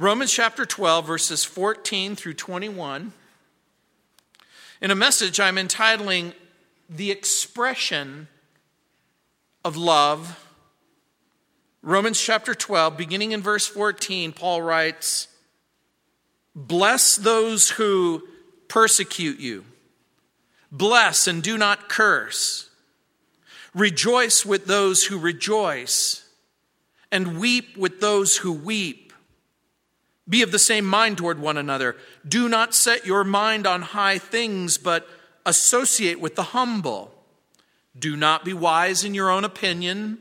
Romans chapter 12, verses 14 through 21. In a message I'm entitling The Expression of Love. Romans chapter 12, beginning in verse 14, Paul writes, Bless those who persecute you, bless and do not curse. Rejoice with those who rejoice, and weep with those who weep. Be of the same mind toward one another. Do not set your mind on high things, but associate with the humble. Do not be wise in your own opinion.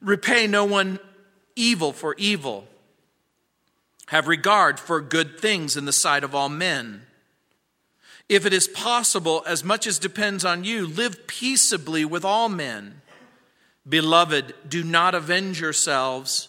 Repay no one evil for evil. Have regard for good things in the sight of all men. If it is possible, as much as depends on you, live peaceably with all men. Beloved, do not avenge yourselves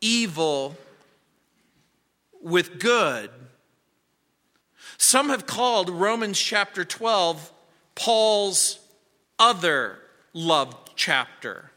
evil with good. Some have called Romans chapter 12 Paul's other love chapter.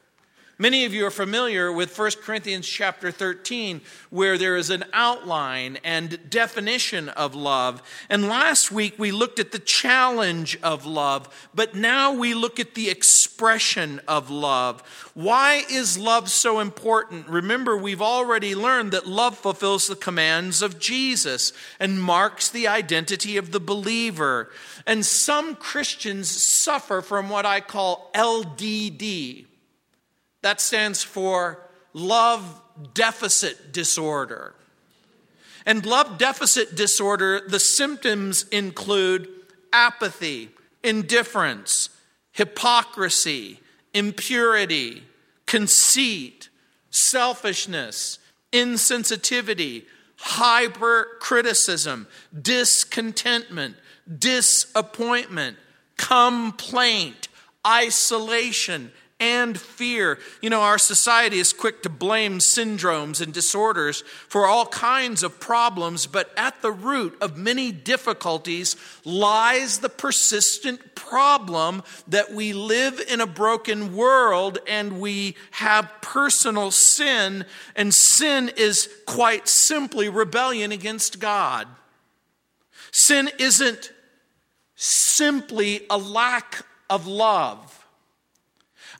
Many of you are familiar with 1 Corinthians chapter 13, where there is an outline and definition of love. And last week we looked at the challenge of love, but now we look at the expression of love. Why is love so important? Remember, we've already learned that love fulfills the commands of Jesus and marks the identity of the believer. And some Christians suffer from what I call LDD that stands for love deficit disorder. And love deficit disorder, the symptoms include apathy, indifference, hypocrisy, impurity, conceit, selfishness, insensitivity, hypercriticism, discontentment, disappointment, complaint, isolation, and fear. You know, our society is quick to blame syndromes and disorders for all kinds of problems, but at the root of many difficulties lies the persistent problem that we live in a broken world and we have personal sin, and sin is quite simply rebellion against God. Sin isn't simply a lack of love.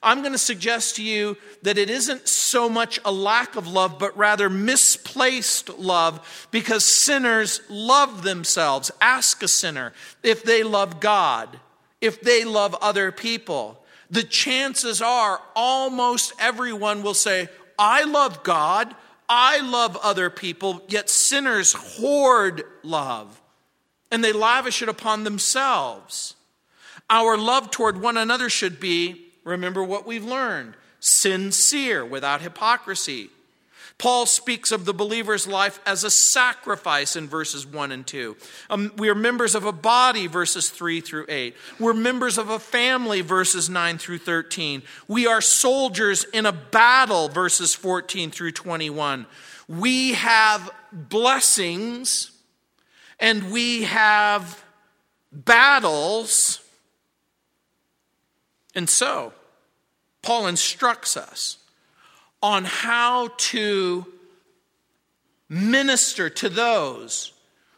I'm going to suggest to you that it isn't so much a lack of love, but rather misplaced love because sinners love themselves. Ask a sinner if they love God, if they love other people. The chances are almost everyone will say, I love God, I love other people, yet sinners hoard love and they lavish it upon themselves. Our love toward one another should be remember what we've learned sincere, without hypocrisy. Paul speaks of the believer's life as a sacrifice in verses 1 and 2. Um, we are members of a body, verses 3 through 8. We're members of a family, verses 9 through 13. We are soldiers in a battle, verses 14 through 21. We have blessings and we have battles and so, Paul instructs us on how to minister to those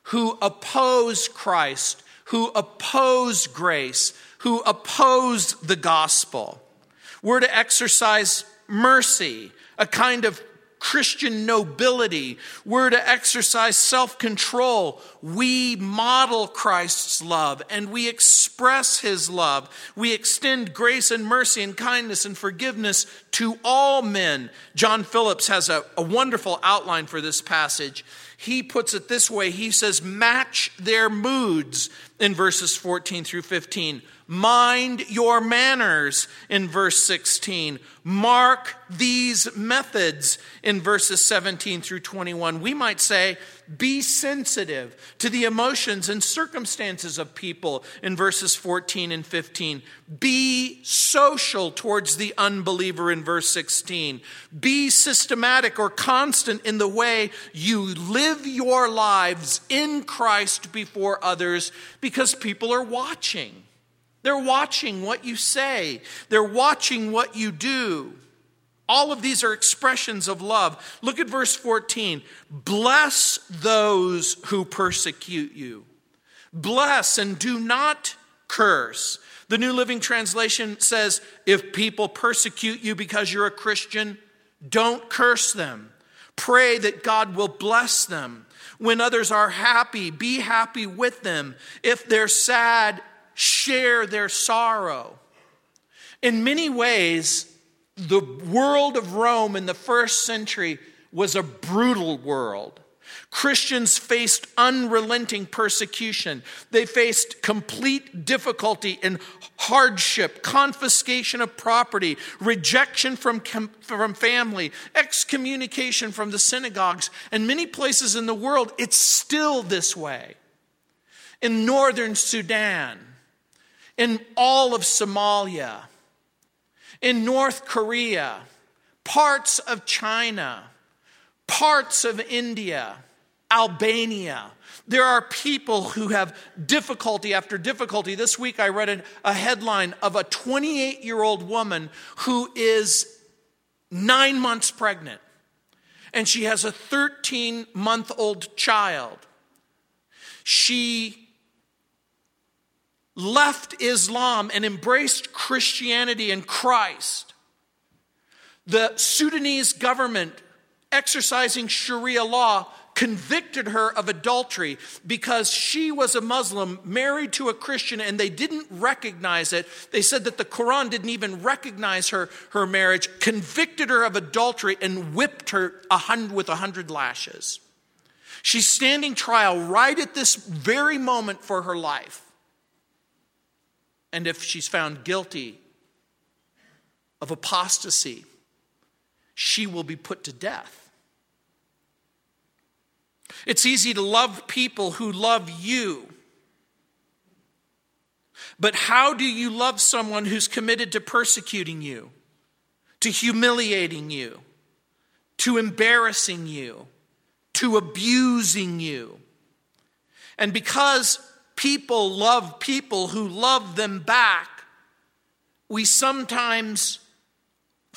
who oppose Christ, who oppose grace, who oppose the gospel. We're to exercise mercy, a kind of Christian nobility. We're to exercise self control. We model Christ's love and we express his love. We extend grace and mercy and kindness and forgiveness to all men. John Phillips has a, a wonderful outline for this passage. he puts it this way He says, match their moods in verses 14 through 15. Mind your manners in verse 16. Mark these methods in verses 17 through 21. We might say, be sensitive to the emotions and circumstances of people in verses 14 and 15. Be social towards the unbeliever in verse 16. Be systematic or constant in the way you live your lives in Christ before others because people are watching. They're watching what you say, they're watching what you do. All of these are expressions of love. Look at verse 14. Bless those who persecute you. Bless and do not curse. The New Living Translation says if people persecute you because you're a Christian, don't curse them. Pray that God will bless them. When others are happy, be happy with them. If they're sad, share their sorrow. In many ways, the world of Rome in the first century was a brutal world. Christians faced unrelenting persecution. They faced complete difficulty and hardship, confiscation of property, rejection from, from family, excommunication from the synagogues. And many places in the world, it's still this way. In northern Sudan, in all of Somalia, in North Korea, parts of China, parts of India, Albania. There are people who have difficulty after difficulty. This week I read a headline of a 28 year old woman who is nine months pregnant and she has a 13 month old child. She left Islam and embraced Christianity and Christ, the Sudanese government exercising Sharia law convicted her of adultery because she was a Muslim married to a Christian and they didn't recognize it. They said that the Quran didn't even recognize her, her marriage, convicted her of adultery, and whipped her a hundred, with a hundred lashes. She's standing trial right at this very moment for her life. And if she's found guilty of apostasy, she will be put to death. It's easy to love people who love you. But how do you love someone who's committed to persecuting you, to humiliating you, to embarrassing you, to abusing you? And because people love people who love them back, we sometimes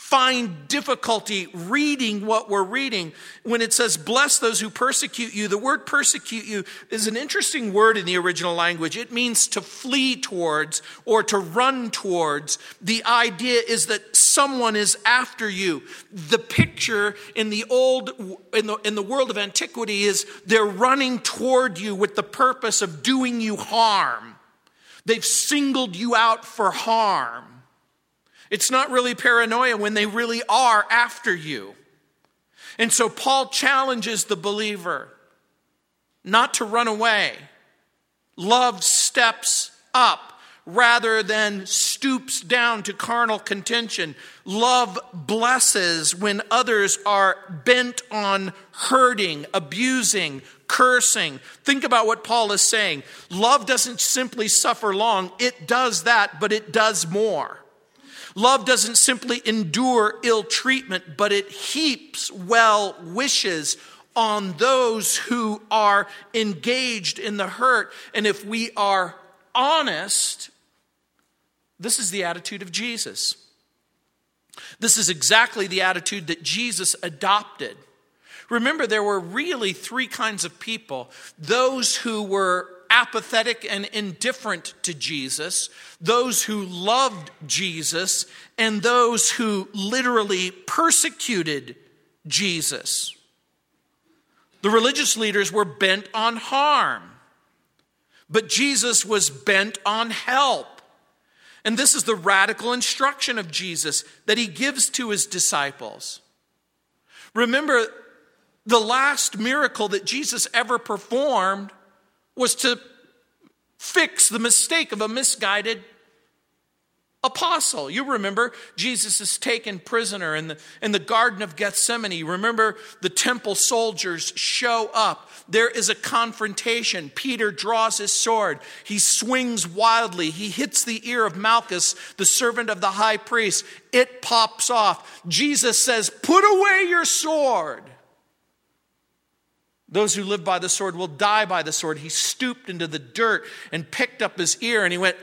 find difficulty reading what we're reading. When it says, bless those who persecute you, the word persecute you is an interesting word in the original language. It means to flee towards or to run towards. The idea is that someone is after you. The picture in the old, in the, in the world of antiquity is they're running toward you with the purpose of doing you harm. They've singled you out for harm. It's not really paranoia when they really are after you. And so Paul challenges the believer not to run away. Love steps up rather than stoops down to carnal contention. Love blesses when others are bent on hurting, abusing, cursing. Think about what Paul is saying. Love doesn't simply suffer long, it does that, but it does more. Love doesn't simply endure ill treatment, but it heaps well wishes on those who are engaged in the hurt. And if we are honest, this is the attitude of Jesus. This is exactly the attitude that Jesus adopted. Remember, there were really three kinds of people those who were apathetic and indifferent to Jesus, those who loved Jesus, and those who literally persecuted Jesus. The religious leaders were bent on harm, but Jesus was bent on help. And this is the radical instruction of Jesus that he gives to his disciples. Remember, The last miracle that Jesus ever performed was to fix the mistake of a misguided apostle. You remember Jesus is taken prisoner in the, in the Garden of Gethsemane. Remember the temple soldiers show up. There is a confrontation. Peter draws his sword. He swings wildly. He hits the ear of Malchus, the servant of the high priest. It pops off. Jesus says, Put away your sword. Those who live by the sword will die by the sword. He stooped into the dirt and picked up his ear and he went,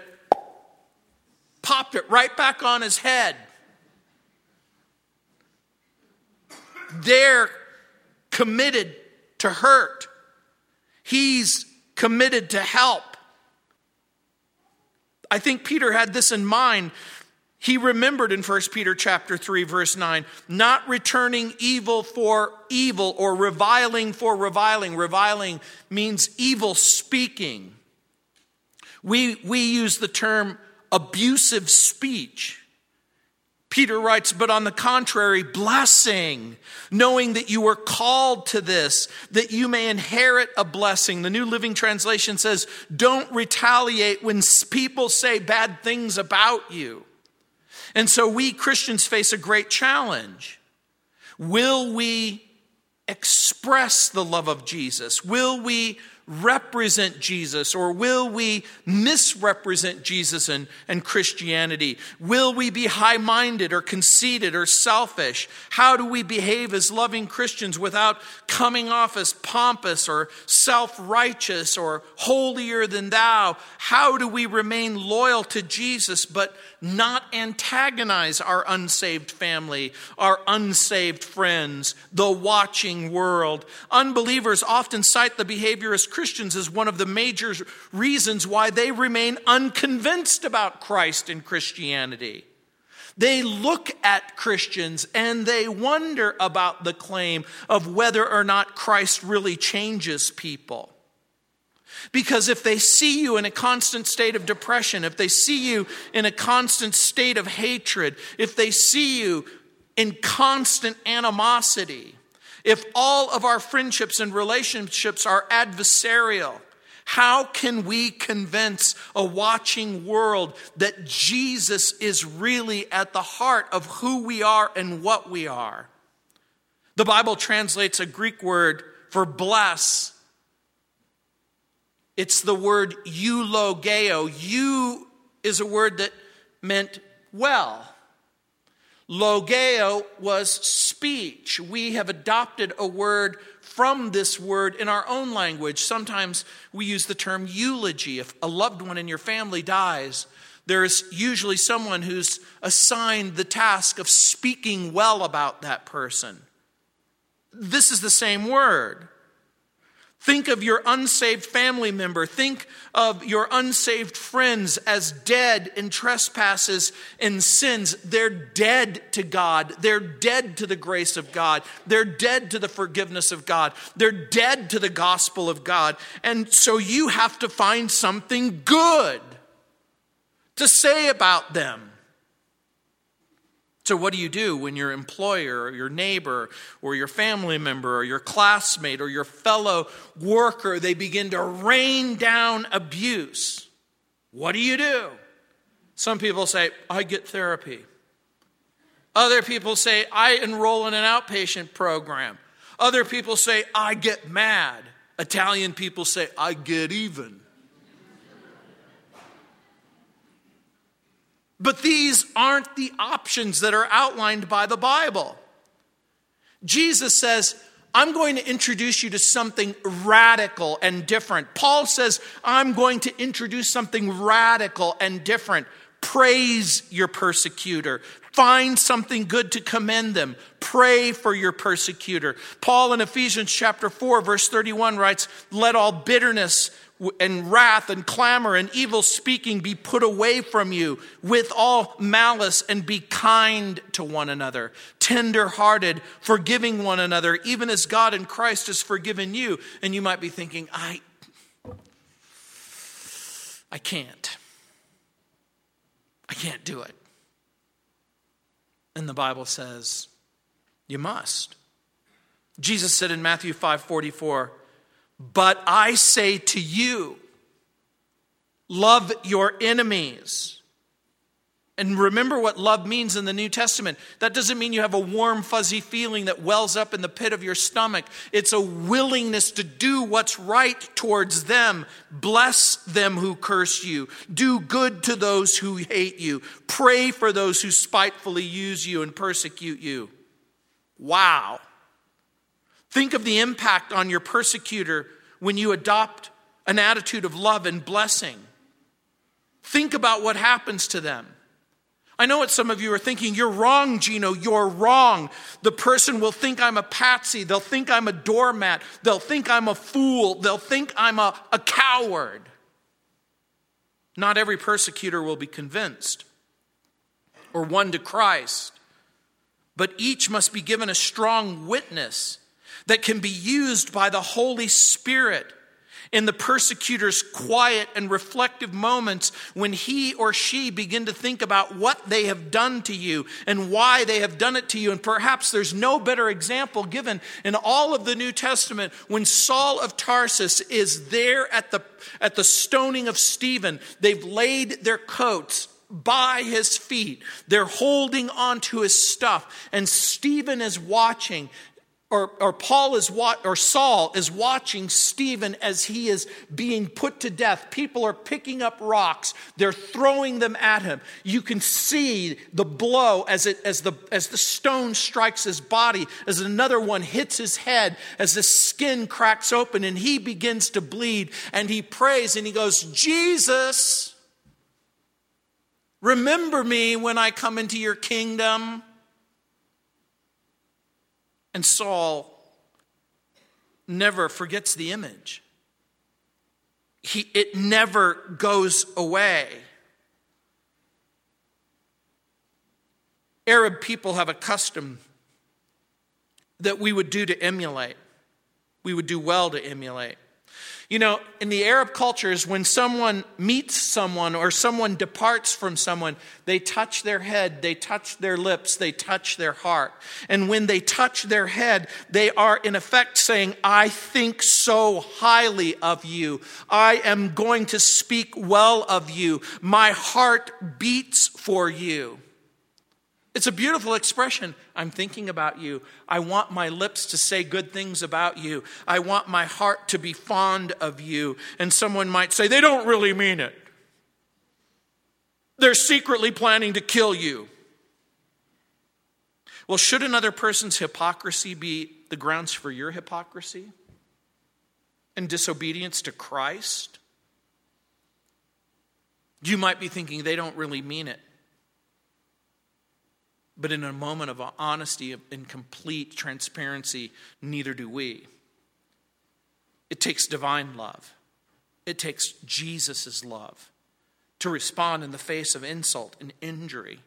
popped it right back on his head. They're committed to hurt. He's committed to help. I think Peter had this in mind. He remembered in 1 Peter chapter 3 verse 9, not returning evil for evil or reviling for reviling. Reviling means evil speaking. We, we use the term abusive speech. Peter writes, but on the contrary, blessing, knowing that you were called to this, that you may inherit a blessing. The New Living Translation says, don't retaliate when people say bad things about you. And so we Christians face a great challenge. Will we express the love of Jesus? Will we represent Jesus or will we misrepresent Jesus and, and Christianity? Will we be high minded or conceited or selfish? How do we behave as loving Christians without coming off as pompous or self righteous or holier than thou? How do we remain loyal to Jesus but not antagonize our unsaved family, our unsaved friends, the watching world? Unbelievers often cite the behavior as Christians as one of the major reasons why they remain unconvinced about Christ and Christianity. They look at Christians and they wonder about the claim of whether or not Christ really changes people. Because if they see you in a constant state of depression, if they see you in a constant state of hatred, if they see you in constant animosity, if all of our friendships and relationships are adversarial, how can we convince a watching world that Jesus is really at the heart of who we are and what we are? The Bible translates a Greek word for bless. It's the word eulogeo. You is a word that meant well. Logeo was speech. We have adopted a word from this word in our own language. Sometimes we use the term eulogy. If a loved one in your family dies, there's usually someone who's assigned the task of speaking well about that person. This is the same word. Think of your unsaved family member. Think of your unsaved friends as dead in trespasses and sins. They're dead to God. They're dead to the grace of God. They're dead to the forgiveness of God. They're dead to the gospel of God. And so you have to find something good to say about them. So, what do you do when your employer or your neighbor or your family member or your classmate or your fellow worker they begin to rain down abuse? What do you do? Some people say, I get therapy. Other people say, I enroll in an outpatient program. Other people say, I get mad. Italian people say, I get even. But these aren't the options that are outlined by the Bible. Jesus says, I'm going to introduce you to something radical and different. Paul says, I'm going to introduce something radical and different. Praise your persecutor. Find something good to commend them. Pray for your persecutor. Paul in Ephesians chapter 4 verse 31 writes, "Let all bitterness, and wrath and clamor and evil speaking be put away from you with all malice and be kind to one another, tender hearted, forgiving one another, even as God in Christ has forgiven you. And you might be thinking, I, I can't. I can't do it. And the Bible says, you must. Jesus said in Matthew 5 44, But I say to you, love your enemies. And remember what love means in the New Testament. That doesn't mean you have a warm, fuzzy feeling that wells up in the pit of your stomach. It's a willingness to do what's right towards them. Bless them who curse you. Do good to those who hate you. Pray for those who spitefully use you and persecute you. Wow. Think of the impact on your persecutor when you adopt an attitude of love and blessing. Think about what happens to them. I know what some of you are thinking. You're wrong, Gino. You're wrong. The person will think I'm a patsy. They'll think I'm a doormat. They'll think I'm a fool. They'll think I'm a, a coward. Not every persecutor will be convinced or won to Christ, but each must be given a strong witness that can be used by the Holy Spirit in the persecutor's quiet and reflective moments when he or she begin to think about what they have done to you and why they have done it to you. And perhaps there's no better example given in all of the New Testament when Saul of Tarsus is there at the, at the stoning of Stephen. They've laid their coats by his feet. They're holding on to his stuff. And Stephen is watching or, or Paul is what, or Saul is watching Stephen as he is being put to death. People are picking up rocks. They're throwing them at him. You can see the blow as it, as the, as the stone strikes his body, as another one hits his head, as the skin cracks open and he begins to bleed and he prays and he goes, Jesus, remember me when I come into your kingdom. And Saul never forgets the image. He, it never goes away. Arab people have a custom that we would do to emulate. We would do well to emulate. You know, in the Arab cultures, when someone meets someone or someone departs from someone, they touch their head, they touch their lips, they touch their heart. And when they touch their head, they are in effect saying, I think so highly of you. I am going to speak well of you. My heart beats for you. It's a beautiful expression. I'm thinking about you. I want my lips to say good things about you. I want my heart to be fond of you. And someone might say, they don't really mean it. They're secretly planning to kill you. Well, should another person's hypocrisy be the grounds for your hypocrisy and disobedience to Christ? You might be thinking they don't really mean it. But in a moment of honesty and complete transparency, neither do we. It takes divine love, it takes Jesus' love to respond in the face of insult and injury.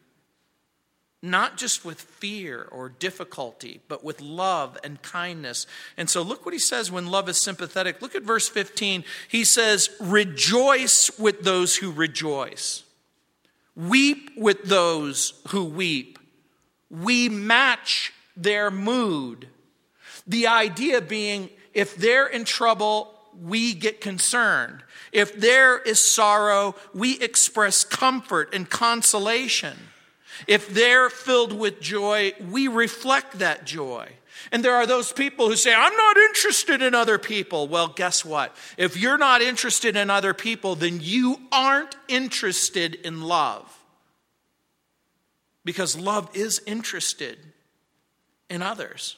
Not just with fear or difficulty, but with love and kindness. And so, look what he says when love is sympathetic. Look at verse 15. He says, Rejoice with those who rejoice, weep with those who weep we match their mood. The idea being if they're in trouble, we get concerned. If there is sorrow, we express comfort and consolation. If they're filled with joy, we reflect that joy. And there are those people who say, I'm not interested in other people. Well, guess what? If you're not interested in other people, then you aren't interested in love because love is interested in others.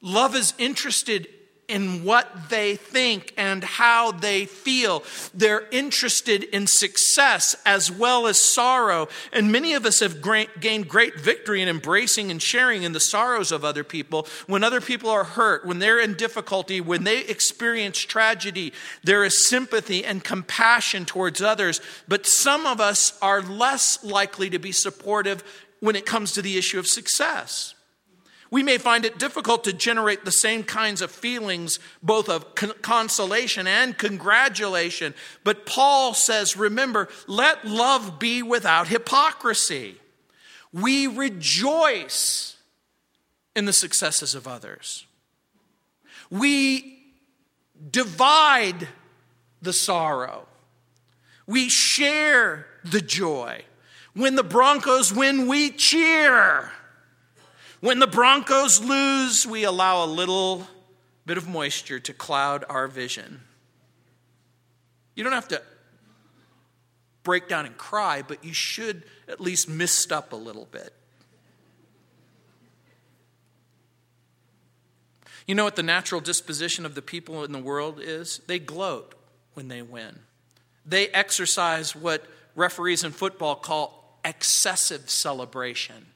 Love is interested in what they think and how they feel. They're interested in success as well as sorrow. And many of us have gained great victory in embracing and sharing in the sorrows of other people. When other people are hurt, when they're in difficulty, when they experience tragedy, there is sympathy and compassion towards others. But some of us are less likely to be supportive when it comes to the issue of success. We may find it difficult to generate the same kinds of feelings, both of con- consolation and congratulation. But Paul says, remember, let love be without hypocrisy. We rejoice in the successes of others. We divide the sorrow. We share the joy. When the Broncos win, we cheer. When the Broncos lose, we allow a little bit of moisture to cloud our vision. You don't have to break down and cry, but you should at least mist up a little bit. You know what the natural disposition of the people in the world is? They gloat when they win. They exercise what referees in football call excessive celebration.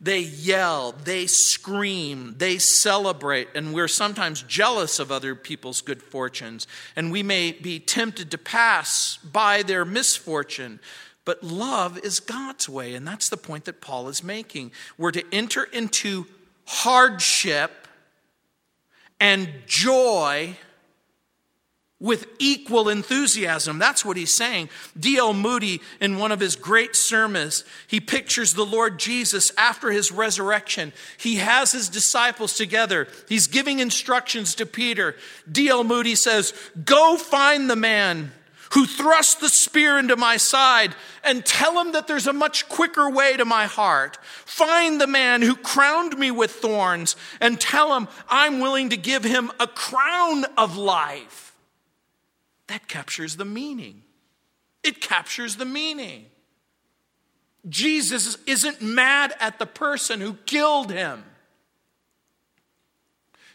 They yell, they scream, they celebrate, and we're sometimes jealous of other people's good fortunes. And we may be tempted to pass by their misfortune. But love is God's way, and that's the point that Paul is making. We're to enter into hardship and joy with equal enthusiasm. That's what he's saying. D.L. Moody, in one of his great sermons, he pictures the Lord Jesus after his resurrection. He has his disciples together. He's giving instructions to Peter. D.L. Moody says, Go find the man who thrust the spear into my side and tell him that there's a much quicker way to my heart. Find the man who crowned me with thorns and tell him I'm willing to give him a crown of life. That captures the meaning. It captures the meaning. Jesus isn't mad at the person who killed him.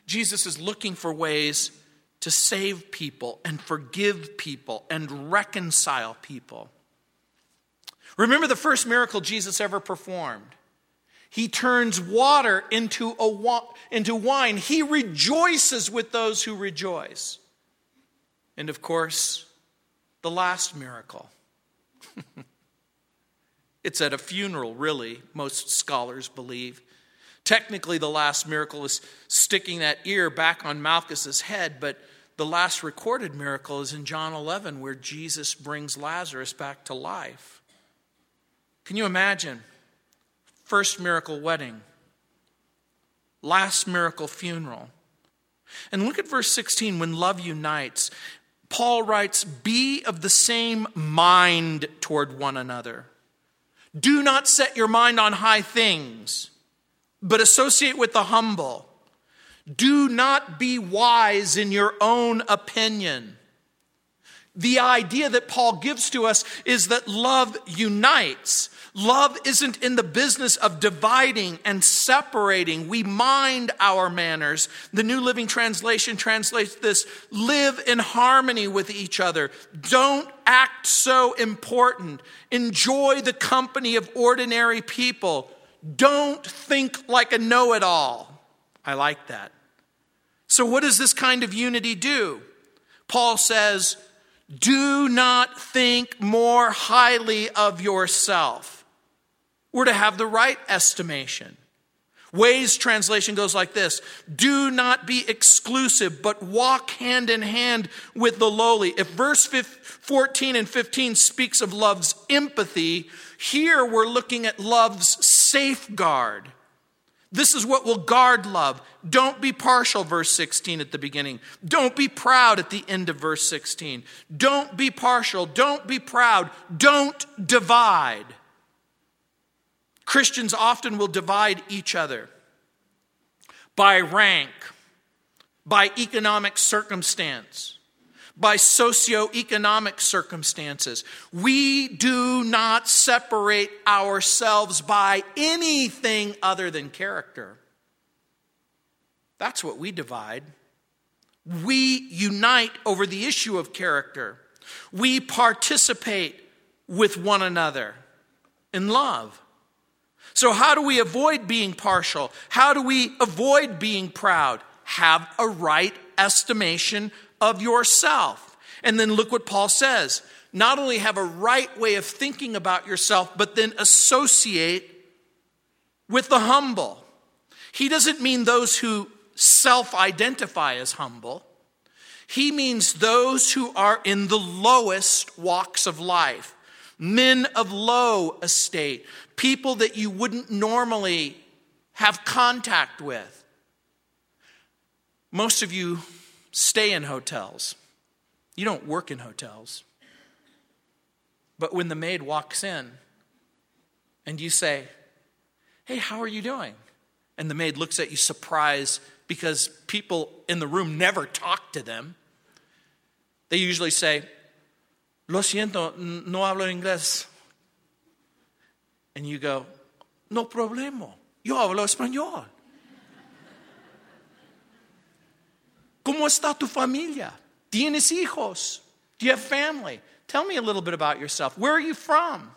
Jesus is looking for ways to save people and forgive people and reconcile people. Remember the first miracle Jesus ever performed. He turns water into, a, into wine. He rejoices with those who rejoice. And of course, the last miracle. it's at a funeral, really, most scholars believe. Technically, the last miracle is sticking that ear back on Malchus's head, but the last recorded miracle is in John 11, where Jesus brings Lazarus back to life. Can you imagine? First miracle wedding, last miracle funeral. And look at verse 16 when love unites. Paul writes, Be of the same mind toward one another. Do not set your mind on high things, but associate with the humble. Do not be wise in your own opinion. The idea that Paul gives to us is that love unites. Love isn't in the business of dividing and separating. We mind our manners. The New Living Translation translates this live in harmony with each other. Don't act so important. Enjoy the company of ordinary people. Don't think like a know it all. I like that. So, what does this kind of unity do? Paul says, Do not think more highly of yourself. We're to have the right estimation. Way's translation goes like this Do not be exclusive, but walk hand in hand with the lowly. If verse 14 and 15 speaks of love's empathy, here we're looking at love's safeguard. This is what will guard love. Don't be partial, verse 16 at the beginning. Don't be proud at the end of verse 16. Don't be partial. Don't be proud. Don't divide. Christians often will divide each other by rank, by economic circumstance, by socioeconomic circumstances. We do not separate ourselves by anything other than character. That's what we divide. We unite over the issue of character. We participate with one another in love. So, how do we avoid being partial? How do we avoid being proud? Have a right estimation of yourself. And then look what Paul says. Not only have a right way of thinking about yourself, but then associate with the humble. He doesn't mean those who self identify as humble, he means those who are in the lowest walks of life, men of low estate, people that you wouldn't normally have contact with. Most of you stay in hotels. You don't work in hotels. But when the maid walks in and you say, Hey, how are you doing? And the maid looks at you surprised because people in the room never talk to them. They usually say, Lo siento, no hablo inglés. And you go, No problema, yo hablo español. ¿Cómo está tu familia? ¿Tienes hijos? Do you have family? Tell me a little bit about yourself. Where are you from?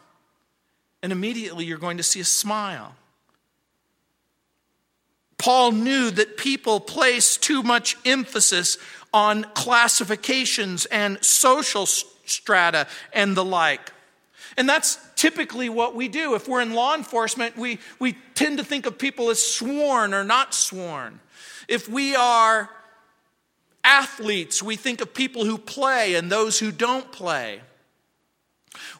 And immediately you're going to see a smile. Paul knew that people place too much emphasis on classifications and social strata and the like. And that's typically what we do. If we're in law enforcement, we, we tend to think of people as sworn or not sworn. If we are athletes, we think of people who play and those who don't play.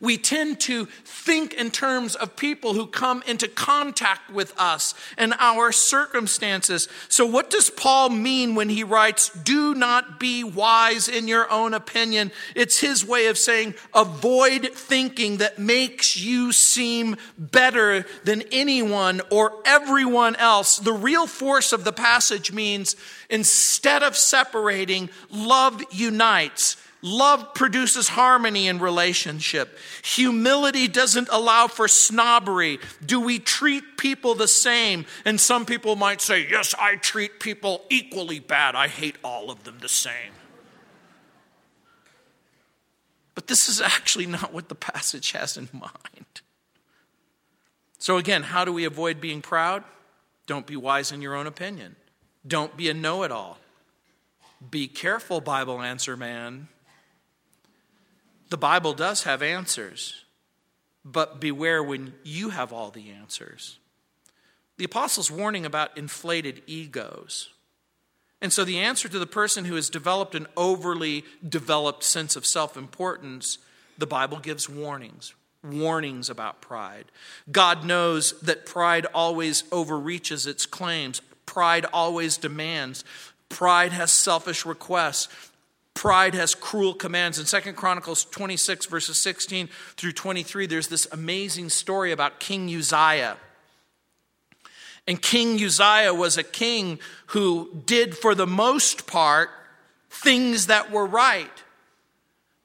We tend to think in terms of people who come into contact with us and our circumstances. So, what does Paul mean when he writes, Do not be wise in your own opinion? It's his way of saying, Avoid thinking that makes you seem better than anyone or everyone else. The real force of the passage means instead of separating, love unites. Love produces harmony in relationship. Humility doesn't allow for snobbery. Do we treat people the same? And some people might say, Yes, I treat people equally bad. I hate all of them the same. But this is actually not what the passage has in mind. So, again, how do we avoid being proud? Don't be wise in your own opinion. Don't be a know it all. Be careful, Bible answer man. The Bible does have answers, but beware when you have all the answers. The apostle's warning about inflated egos. And so, the answer to the person who has developed an overly developed sense of self importance, the Bible gives warnings warnings about pride. God knows that pride always overreaches its claims, pride always demands. Pride has selfish requests. Pride has cruel commands. In Second Chronicles 26, verses 16 through 23, there's this amazing story about King Uzziah. And King Uzziah was a king who did, for the most part, things that were right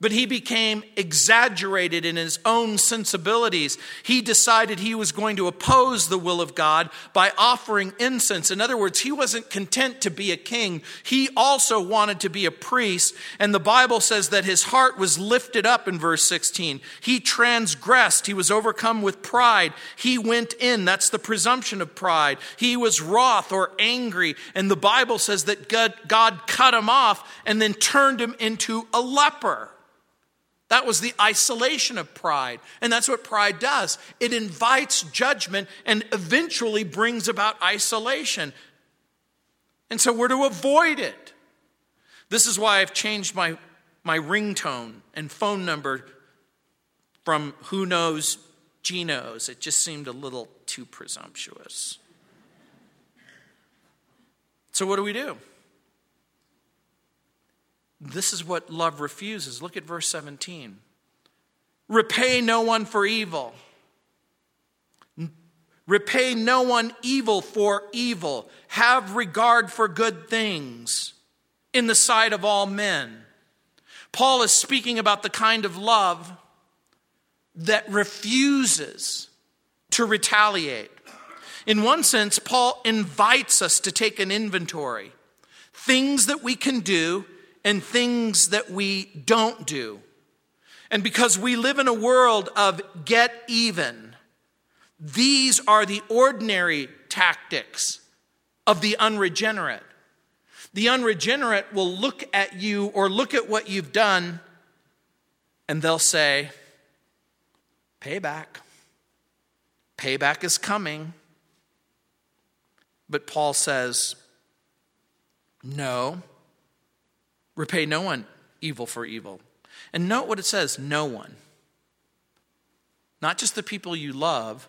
but he became exaggerated in his own sensibilities. He decided he was going to oppose the will of God by offering incense. In other words, he wasn't content to be a king, he also wanted to be a priest. And the Bible says that his heart was lifted up in verse 16. He transgressed, he was overcome with pride. He went in, that's the presumption of pride. He was wroth or angry. And the Bible says that God, God cut him off and then turned him into a leper. That was the isolation of pride. And that's what pride does it invites judgment and eventually brings about isolation. And so we're to avoid it. This is why I've changed my, my ringtone and phone number from who knows, Gino's. It just seemed a little too presumptuous. So, what do we do? This is what love refuses. Look at verse 17. Repay no one for evil. Repay no one evil for evil. Have regard for good things in the sight of all men. Paul is speaking about the kind of love that refuses to retaliate. In one sense, Paul invites us to take an inventory. Things that we can do and things that we don't do. And because we live in a world of get even, these are the ordinary tactics of the unregenerate. The unregenerate will look at you or look at what you've done and they'll say, Payback. Payback is coming. But Paul says, No, Repay no one evil for evil. And note what it says no one. Not just the people you love,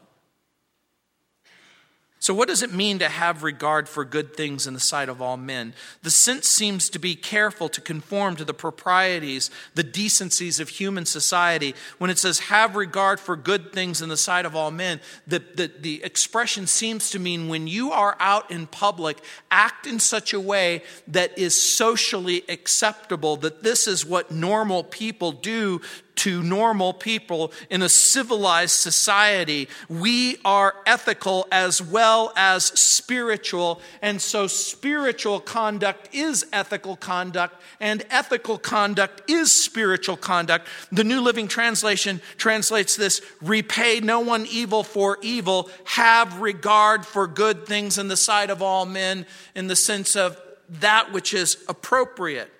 So, what does it mean to have regard for good things in the sight of all men? The sense seems to be careful to conform to the proprieties, the decencies of human society. When it says have regard for good things in the sight of all men, the, the, the expression seems to mean when you are out in public, act in such a way that is socially acceptable, that this is what normal people do to normal people in a civilized society. We are ethical as well as spiritual, and so spiritual conduct is ethical conduct, and ethical conduct is spiritual conduct. The New Living Translation translates this repay no one evil for evil, have regard for good things in the sight of all men, in the sense of that which is appropriate.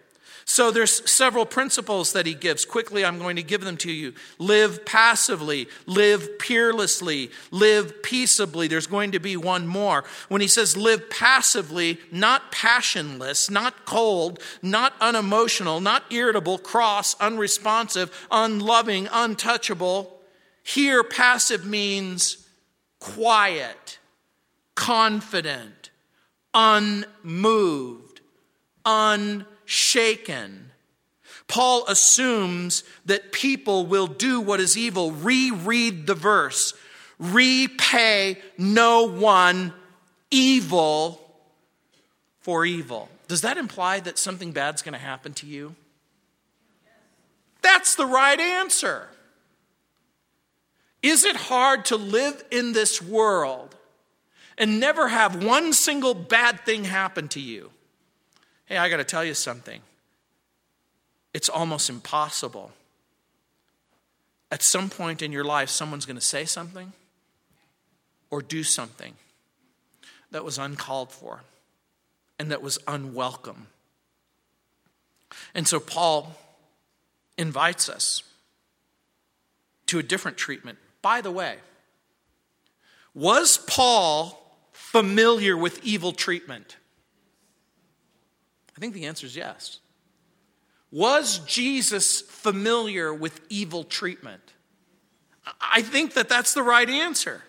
So there's several principles that he gives. Quickly, I'm going to give them to you. Live passively, live peerlessly, live peaceably. There's going to be one more. When he says live passively, not passionless, not cold, not unemotional, not irritable, cross, unresponsive, unloving, untouchable. Here, passive means quiet, confident, unmoved, unmoved shaken. Paul assumes that people will do what is evil. Reread the verse. Repay no one evil for evil. Does that imply that something bad's going to happen to you? That's the right answer. Is it hard to live in this world and never have one single bad thing happen to you? Hey, I got to tell you something. It's almost impossible. At some point in your life, someone's going to say something or do something that was uncalled for and that was unwelcome. And so Paul invites us to a different treatment. By the way, was Paul familiar with evil treatment? Think the answer is yes. Was Jesus familiar with evil treatment? I think that that's the right answer.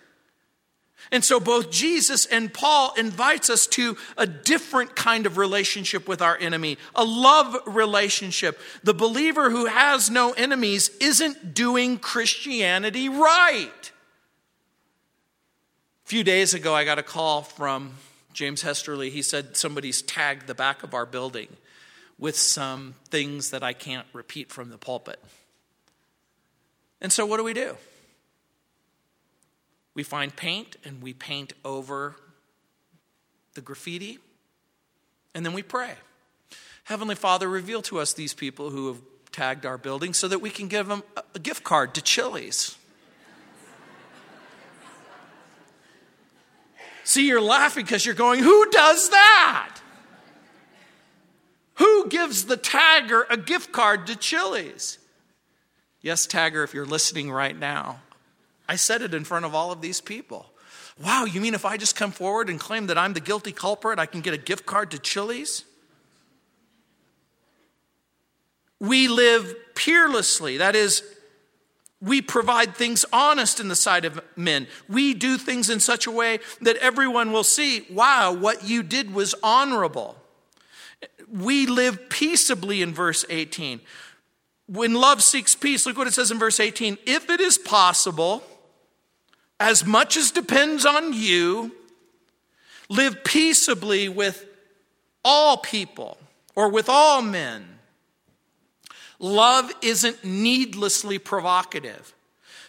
And so both Jesus and Paul invites us to a different kind of relationship with our enemy, a love relationship. The believer who has no enemies isn't doing Christianity right. A few days ago I got a call from James Hesterly, he said somebody's tagged the back of our building with some things that I can't repeat from the pulpit. And so, what do we do? We find paint and we paint over the graffiti, and then we pray. Heavenly Father, reveal to us these people who have tagged our building so that we can give them a gift card to Chili's. See, you're laughing because you're going, Who does that? Who gives the tagger a gift card to Chili's? Yes, tagger, if you're listening right now, I said it in front of all of these people. Wow, you mean if I just come forward and claim that I'm the guilty culprit, I can get a gift card to Chili's? We live peerlessly. That is, we provide things honest in the sight of men. We do things in such a way that everyone will see, wow, what you did was honorable. We live peaceably in verse 18. When love seeks peace, look what it says in verse 18. If it is possible, as much as depends on you, live peaceably with all people or with all men. Love isn't needlessly provocative.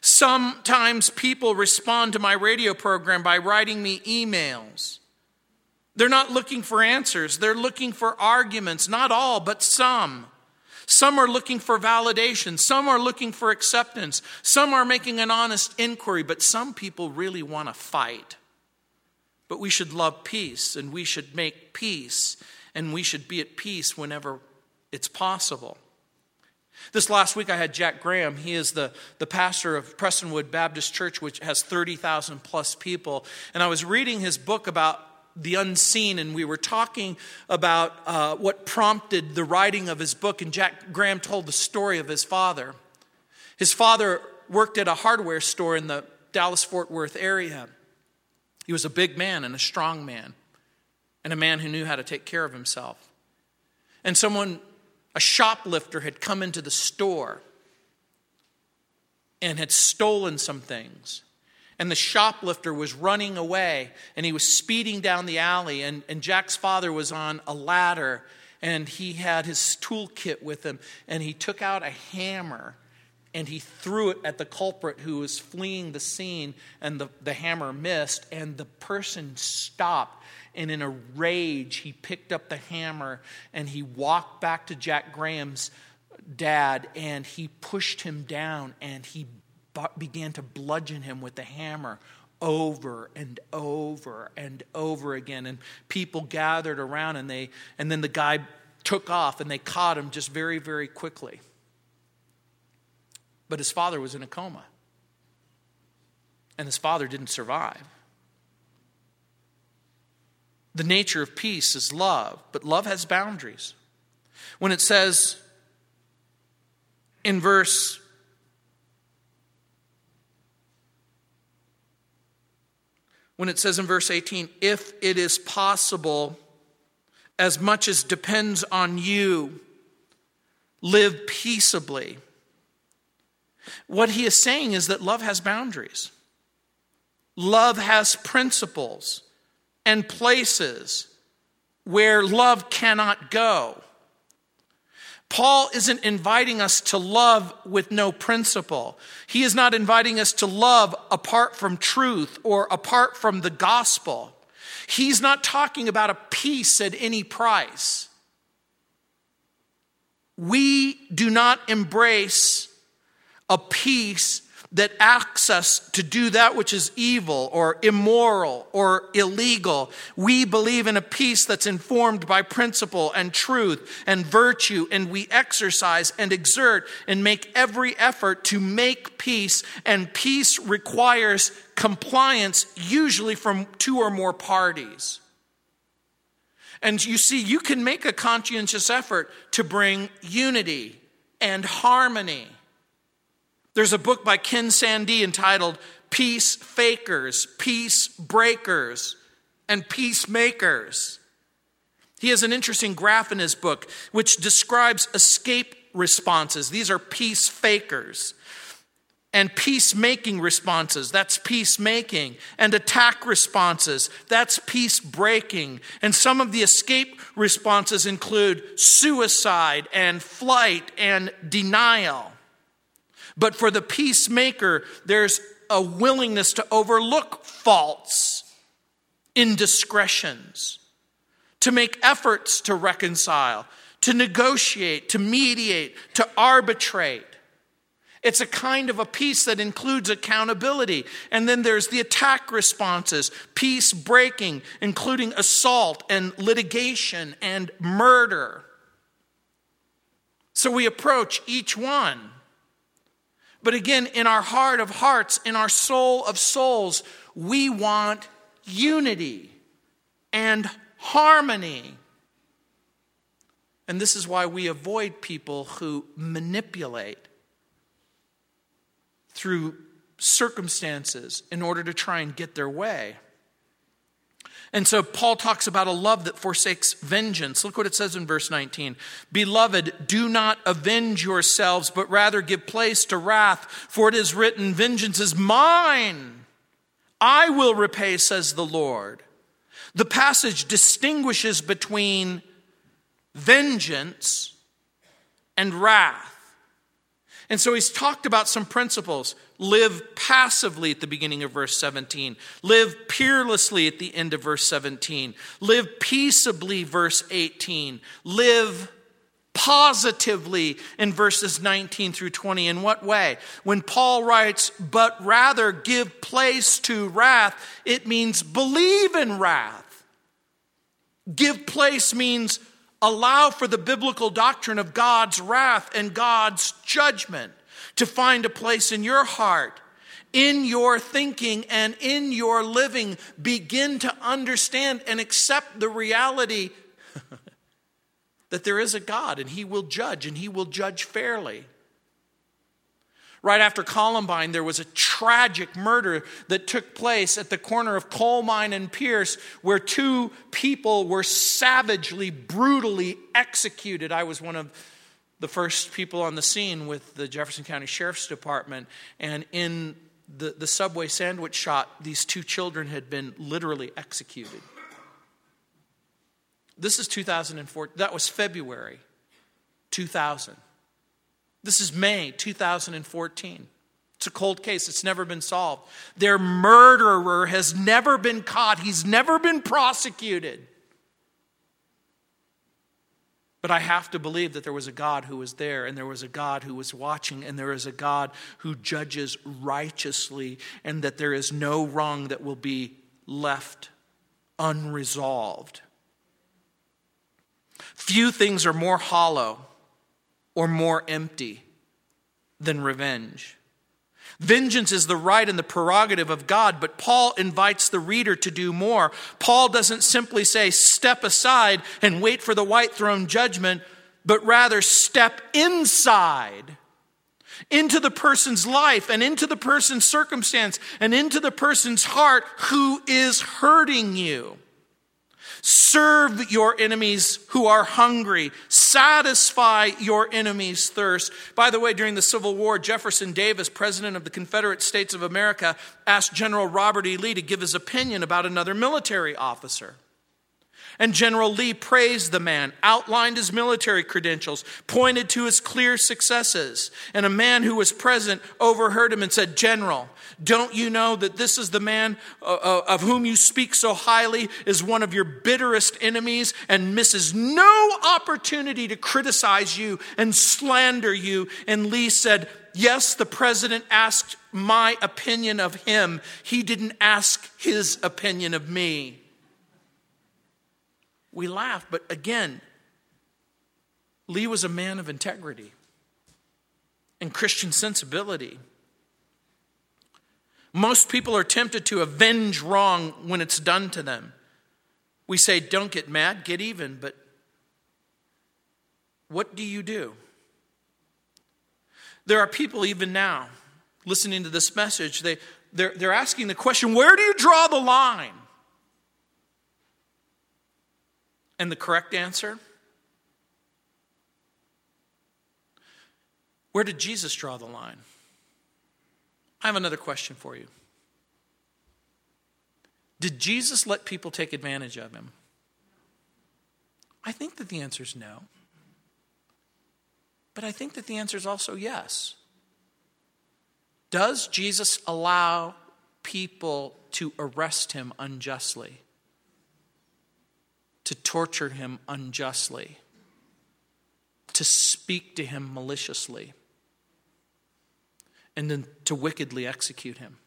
Sometimes people respond to my radio program by writing me emails. They're not looking for answers, they're looking for arguments. Not all, but some. Some are looking for validation. Some are looking for acceptance. Some are making an honest inquiry, but some people really want to fight. But we should love peace and we should make peace and we should be at peace whenever it's possible. This last week I had Jack Graham. He is the, the pastor of Prestonwood Baptist Church, which has 30,000 plus people. And I was reading his book about the unseen, and we were talking about uh, what prompted the writing of his book. And Jack Graham told the story of his father. His father worked at a hardware store in the Dallas Fort Worth area. He was a big man and a strong man, and a man who knew how to take care of himself. And someone, a shoplifter, had come into the store and had stolen some things. And the shoplifter was running away and he was speeding down the alley. And, and Jack's father was on a ladder and he had his toolkit with him. And he took out a hammer and he threw it at the culprit who was fleeing the scene. And the, the hammer missed. And the person stopped. And in a rage, he picked up the hammer and he walked back to Jack Graham's dad and he pushed him down and he began to bludgeon him with the hammer over and over and over again. And people gathered around and they and then the guy took off and they caught him just very very quickly. But his father was in a coma. And his father didn't survive the nature of peace is love but love has boundaries when it says in verse when it says in verse 18, if it is possible, as much as depends on you, live peaceably. What he is saying is that love has boundaries. Love has principles and places where love cannot go. Paul isn't inviting us to love with no principle. He is not inviting us to love apart from truth or apart from the gospel. He's not talking about a peace at any price. We do not embrace a peace that asks us to do that which is evil or immoral or illegal. We believe in a peace that's informed by principle and truth and virtue, and we exercise and exert and make every effort to make peace. And peace requires compliance, usually from two or more parties. And you see, you can make a conscientious effort to bring unity and harmony there's a book by Ken Sande entitled Peace Fakers, Peace Breakers, and Peacemakers. He has an interesting graph in his book which describes escape responses. These are peace fakers. And peacemaking responses, that's peacemaking. And attack responses, that's peace breaking. And some of the escape responses include suicide and flight and denial. But for the peacemaker, there's a willingness to overlook faults, indiscretions, to make efforts to reconcile, to negotiate, to mediate, to arbitrate. It's a kind of a peace that includes accountability. And then there's the attack responses, peace breaking, including assault and litigation and murder. So we approach each one but again, in our heart of hearts, in our soul of souls, we want unity and harmony. And this is why we avoid people who manipulate through circumstances in order to try and get their way. And so Paul talks about a love that forsakes vengeance. Look what it says in verse 19 Beloved, do not avenge yourselves, but rather give place to wrath, for it is written, Vengeance is mine. I will repay, says the Lord. The passage distinguishes between vengeance and wrath. And so he's talked about some principles. Live passively at the beginning of verse 17. Live peerlessly at the end of verse 17. Live peaceably, verse 18. Live positively in verses 19 through 20. In what way? When Paul writes, but rather give place to wrath, it means believe in wrath. Give place means allow for the biblical doctrine of God's wrath and God's judgment to find a place in your heart, in your thinking, and in your living. Begin to understand and accept the reality that there is a God and He will judge and He will judge fairly. Right after Columbine, there was a tragic murder that took place at the corner of Coal Mine and Pierce, where two people were savagely, brutally executed. I was one of the first people on the scene with the Jefferson County Sheriff's Department, and in the, the subway sandwich shot, these two children had been literally executed. This is 2004. That was February 2000. This is May 2014. It's a cold case. It's never been solved. Their murderer has never been caught, he's never been prosecuted. But I have to believe that there was a God who was there, and there was a God who was watching, and there is a God who judges righteously, and that there is no wrong that will be left unresolved. Few things are more hollow or more empty than revenge. Vengeance is the right and the prerogative of God, but Paul invites the reader to do more. Paul doesn't simply say, step aside and wait for the white throne judgment, but rather step inside into the person's life and into the person's circumstance and into the person's heart who is hurting you. Serve your enemies who are hungry. Satisfy your enemies' thirst. By the way, during the Civil War, Jefferson Davis, President of the Confederate States of America, asked General Robert E. Lee to give his opinion about another military officer. And General Lee praised the man, outlined his military credentials, pointed to his clear successes. And a man who was present overheard him and said, General, don't you know that this is the man uh, uh, of whom you speak so highly is one of your bitterest enemies and misses no opportunity to criticize you and slander you? And Lee said, Yes, the president asked my opinion of him. He didn't ask his opinion of me we laugh, but again, Lee was a man of integrity and Christian sensibility. Most people are tempted to avenge wrong when it's done to them. We say, don't get mad, get even, but what do you do? There are people even now listening to this message, they, they're, they're asking the question where do you draw the line? And the correct answer? Where did Jesus draw the line? I have another question for you. Did Jesus let people take advantage of him? I think that the answer is no. But I think that the answer is also yes. Does Jesus allow people to arrest him unjustly? To torture him unjustly, to speak to him maliciously, and then to wickedly execute him.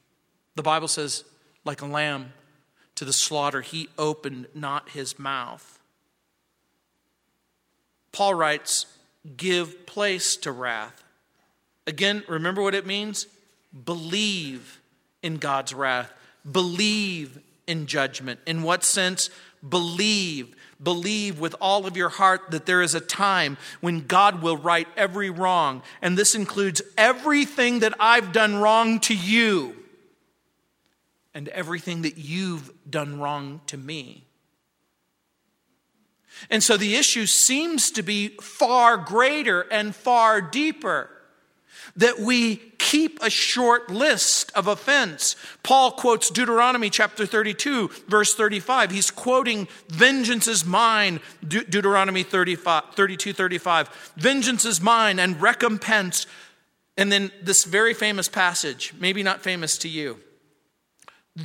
The Bible says, like a lamb to the slaughter, he opened not his mouth. Paul writes, give place to wrath. Again, remember what it means? Believe in God's wrath. Believe in judgment. In what sense? Believe. Believe with all of your heart that there is a time when God will right every wrong. And this includes everything that I've done wrong to you and everything that you've done wrong to me. And so the issue seems to be far greater and far deeper that we keep a short list of offense. Paul quotes Deuteronomy chapter 32, verse 35. He's quoting, Vengeance is mine, De- Deuteronomy 35, 32, 35. Vengeance is mine and recompense. And then this very famous passage, maybe not famous to you.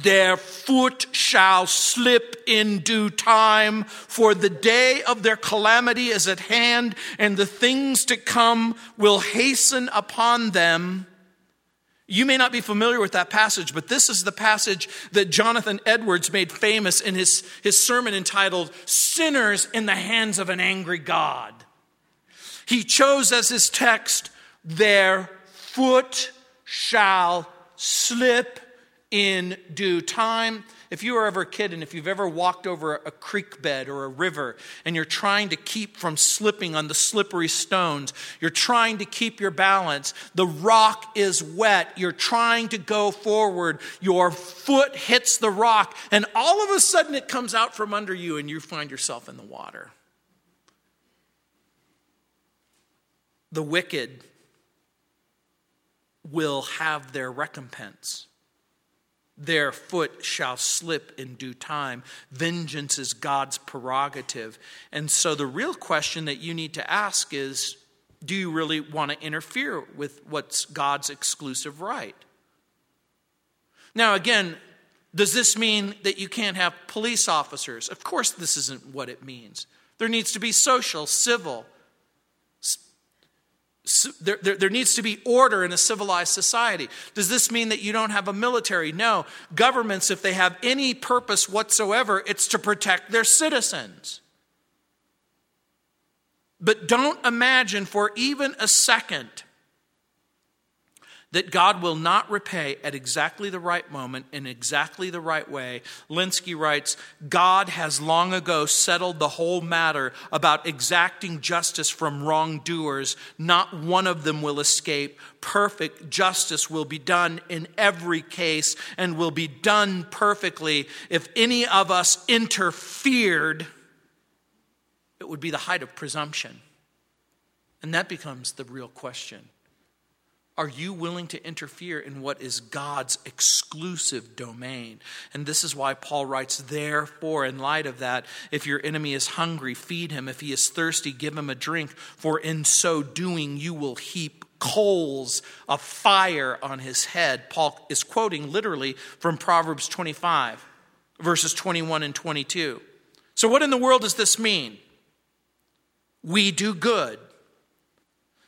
Their foot shall slip in due time, for the day of their calamity is at hand, and the things to come will hasten upon them. You may not be familiar with that passage, but this is the passage that Jonathan Edwards made famous in his, his sermon entitled Sinners in the Hands of an Angry God. He chose as his text, Their foot shall slip in due time. if you were ever a kid and if you've ever walked over a creek bed or a river and you're trying to keep from slipping on the slippery stones, you're trying to keep your balance, the rock is wet, you're trying to go forward, your foot hits the rock, and all of a sudden it comes out from under you and you find yourself in the water. The wicked will have their recompense. Their foot shall slip in due time. Vengeance is God's prerogative. And so the real question that you need to ask is do you really want to interfere with what's God's exclusive right? Now, again, does this mean that you can't have police officers? Of course, this isn't what it means. There needs to be social, civil, there, there, there, needs to be order in a civilized society. Does this mean that you don't have a military? No. Governments, if they have any purpose whatsoever, it's to protect their citizens. But don't imagine for even a second that God will not repay at exactly the right moment in exactly the right way. Lenski writes God has long ago settled the whole matter about exacting justice from wrongdoers. Not one of them will escape. Perfect justice will be done in every case and will be done perfectly. If any of us interfered, it would be the height of presumption. And that becomes the real question. Are you willing to interfere in what is God's exclusive domain? And this is why Paul writes, Therefore, in light of that, if your enemy is hungry, feed him. If he is thirsty, give him a drink, for in so doing you will heap coals of fire on his head. Paul is quoting literally from Proverbs 25, verses 21 and 22. So, what in the world does this mean? We do good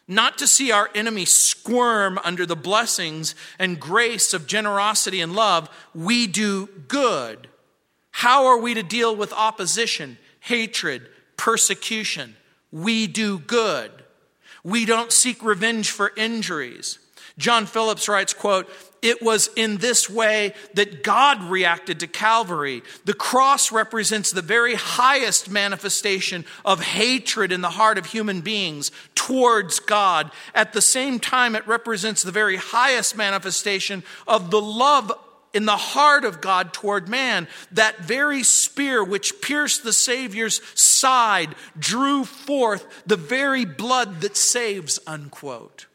not to see our enemy squirm under the blessings and grace of generosity and love, we do good. How are we to deal with opposition, hatred, persecution? We do good. We don't seek revenge for injuries. John Phillips writes, quote, it was in this way that God reacted to Calvary. The cross represents the very highest manifestation of hatred in the heart of human beings towards God. At the same time, it represents the very highest manifestation of the love in the heart of God toward man. That very spear which pierced the Savior's side drew forth the very blood that saves, unquote.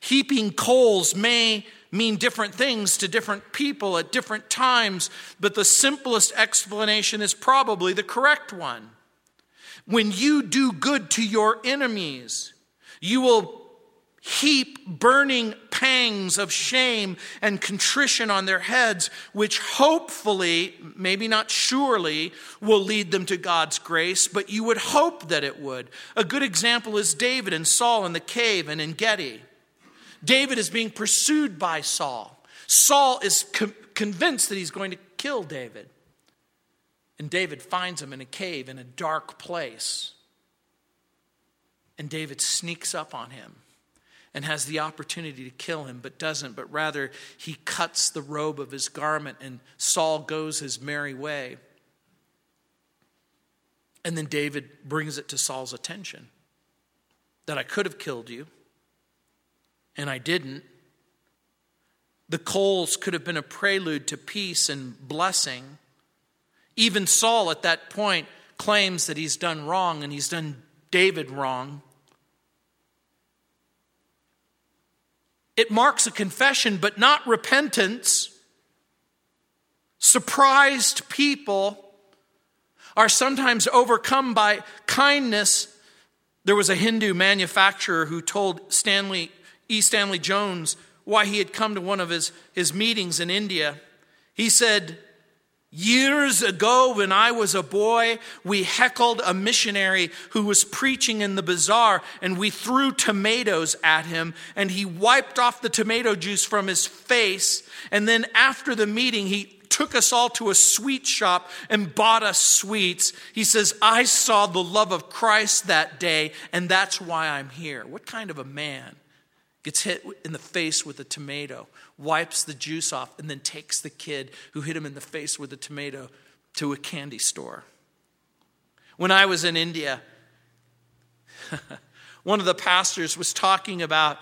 Heaping coals may mean different things to different people at different times, but the simplest explanation is probably the correct one. When you do good to your enemies, you will heap burning pangs of shame and contrition on their heads, which hopefully, maybe not surely, will lead them to God's grace, but you would hope that it would. A good example is David and Saul in the cave and En Gedi. David is being pursued by Saul. Saul is co- convinced that he's going to kill David. And David finds him in a cave in a dark place. And David sneaks up on him and has the opportunity to kill him, but doesn't, but rather he cuts the robe of his garment, and Saul goes his merry way. And then David brings it to Saul's attention that I could have killed you and I didn't. The coals could have been a prelude to peace and blessing. Even Saul at that point claims that he's done wrong and he's done David wrong. It marks a confession, but not repentance. Surprised people are sometimes overcome by kindness. There was a Hindu manufacturer who told Stanley E. Stanley Jones why he had come to one of his, his meetings in India. He said, Years ago, when I was a boy, we heckled a missionary who was preaching in the bazaar, and we threw tomatoes at him, and he wiped off the tomato juice from his face. And then after the meeting, he took us all to a sweet shop and bought us sweets. He says, I saw the love of Christ that day, and that's why I'm here. What kind of a man gets hit in the face with a tomato, wipes the juice off, and then takes the kid who hit him in the face with a tomato to a candy store. When I was in India, one of the pastors was talking about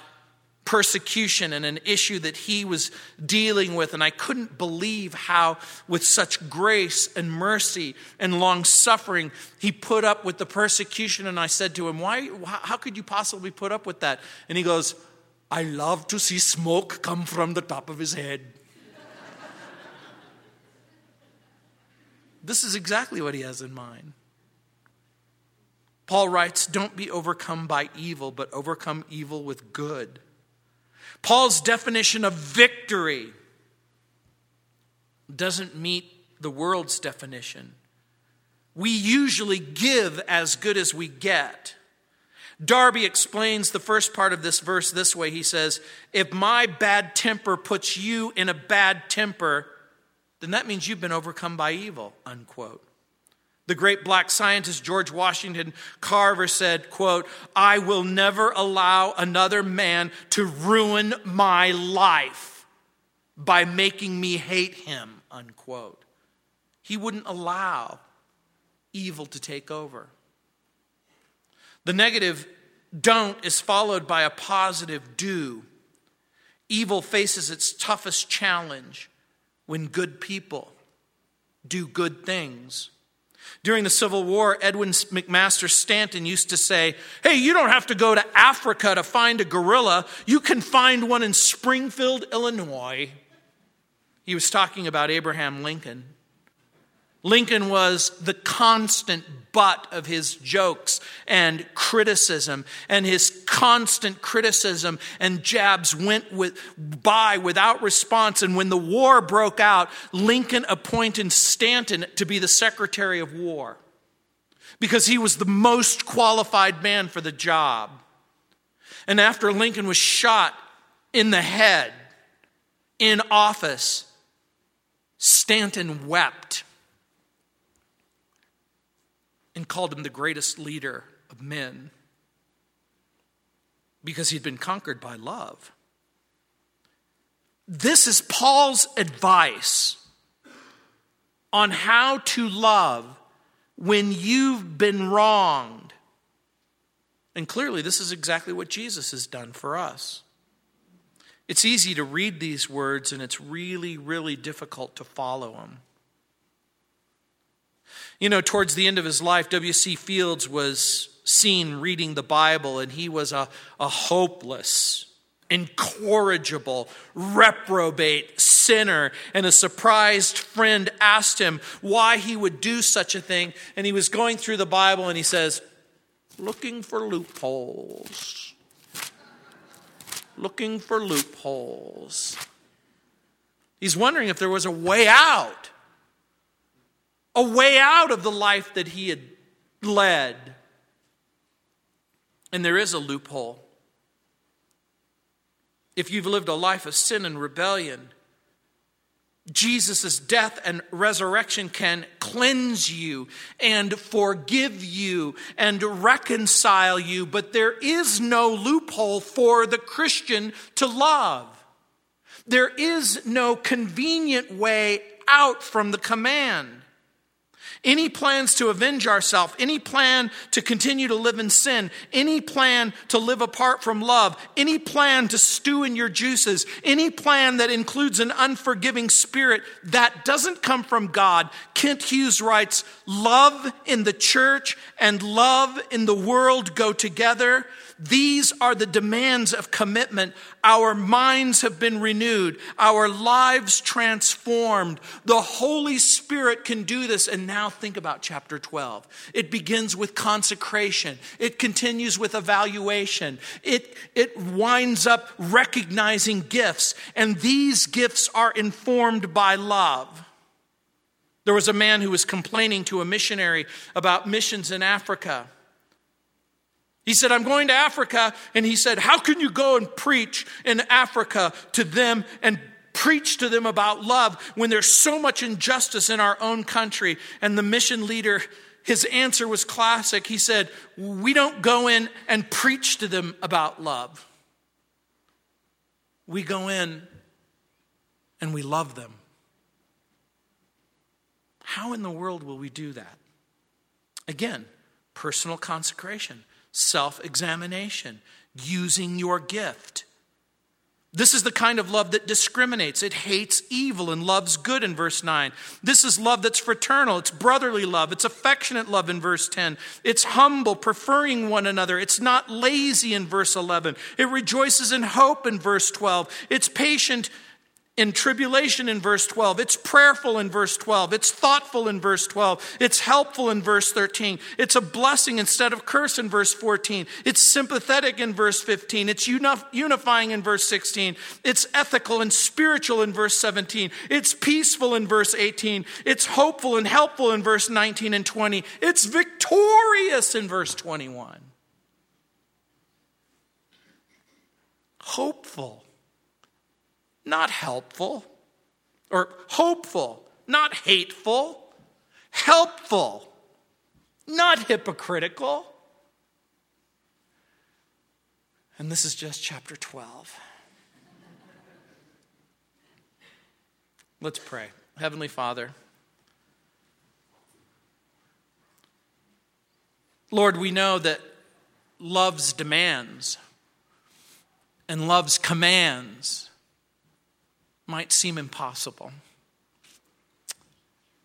persecution and an issue that he was dealing with. And I couldn't believe how, with such grace and mercy and long suffering, he put up with the persecution. And I said to him, Why, how could you possibly put up with that? And he goes, I love to see smoke come from the top of his head. this is exactly what he has in mind. Paul writes, Don't be overcome by evil, but overcome evil with good. Paul's definition of victory doesn't meet the world's definition. We usually give as good as we get. Darby explains the first part of this verse this way. He says, If my bad temper puts you in a bad temper, then that means you've been overcome by evil, unquote. The great black scientist George Washington Carver said, quote, I will never allow another man to ruin my life by making me hate him, unquote. He wouldn't allow evil to take over. The negative don't is followed by a positive do. Evil faces its toughest challenge when good people do good things. During the Civil War, Edwin McMaster Stanton used to say, Hey, you don't have to go to Africa to find a gorilla. You can find one in Springfield, Illinois. He was talking about Abraham Lincoln. Lincoln was the constant butt of his jokes and criticism, and his constant criticism and jabs went with, by without response. And when the war broke out, Lincoln appointed Stanton to be the Secretary of War because he was the most qualified man for the job. And after Lincoln was shot in the head in office, Stanton wept and called him the greatest leader of men because he'd been conquered by love. This is Paul's advice on how to love when you've been wronged. And clearly, this is exactly what Jesus has done for us. It's easy to read these words, and it's really, really difficult to follow them. You know, towards the end of his life, W.C. Fields was seen reading the Bible, and he was a, a hopeless, incorrigible, reprobate sinner. And a surprised friend asked him why he would do such a thing. And he was going through the Bible and he says, Looking for loopholes. Looking for loopholes. He's wondering if there was a way out a way out of the life that he had led. And there is a loophole. If you've lived a life of sin and rebellion, Jesus' death and resurrection can cleanse you and forgive you and reconcile you, but there is no loophole for the Christian to love. There is no convenient way out from the command. Any plans to avenge ourselves, any plan to continue to live in sin, any plan to live apart from love, any plan to stew in your juices, any plan that includes an unforgiving spirit that doesn't come from God. Kent Hughes writes, Love in the church and love in the world go together. These are the demands of commitment. Our minds have been renewed, our lives transformed. The Holy Spirit can do this. And now think about chapter 12. It begins with consecration, it continues with evaluation, it, it winds up recognizing gifts. And these gifts are informed by love. There was a man who was complaining to a missionary about missions in Africa. He said, I'm going to Africa. And he said, How can you go and preach in Africa to them and preach to them about love when there's so much injustice in our own country? And the mission leader, his answer was classic. He said, We don't go in and preach to them about love. we go in and we love them. How in the world will we do that? Again, personal consecration, self examination, using your gift. This is the kind of love that discriminates. It hates evil and loves good in verse 9. This is love that's fraternal. It's brotherly love. It's affectionate love in verse 10. It's humble, preferring one another. It's not lazy in verse 11. It rejoices in hope in verse 12. It's patient in tribulation in verse 12. It's prayerful in verse 12. It's thoughtful in verse 12. It's helpful in verse 13. It's a blessing instead of curse in verse 14. It's sympathetic in verse 15. It's unifying in verse 16. It's ethical and spiritual in verse 17. It's peaceful in verse 18. It's hopeful and helpful in verse 19 and 20. It's victorious in verse 21. Hopeful not helpful, or hopeful, not hateful, helpful, not hypocritical. And this is just chapter 12. Let's pray. Heavenly Father, Lord, we know that love's demands and love's commands might seem impossible.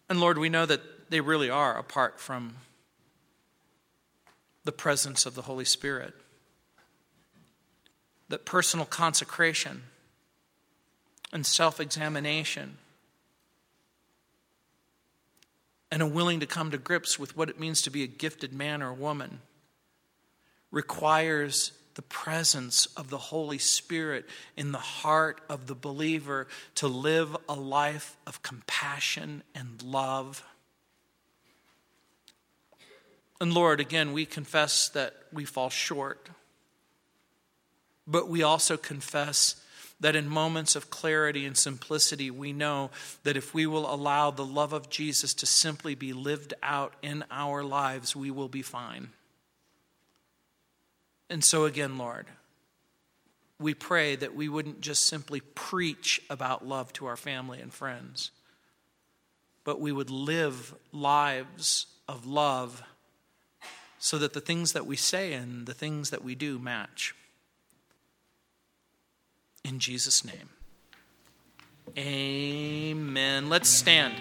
And Lord, we know that they really are apart from the presence of the Holy Spirit. That personal consecration and self examination and a willing to come to grips with what it means to be a gifted man or woman requires the presence of the Holy Spirit in the heart of the believer to live a life of compassion and love. And Lord, again, we confess that we fall short, but we also confess that in moments of clarity and simplicity, we know that if we will allow the love of Jesus to simply be lived out in our lives, we will be fine. And so, again, Lord, we pray that we wouldn't just simply preach about love to our family and friends, but we would live lives of love so that the things that we say and the things that we do match. In Jesus' name. Amen. Let's stand.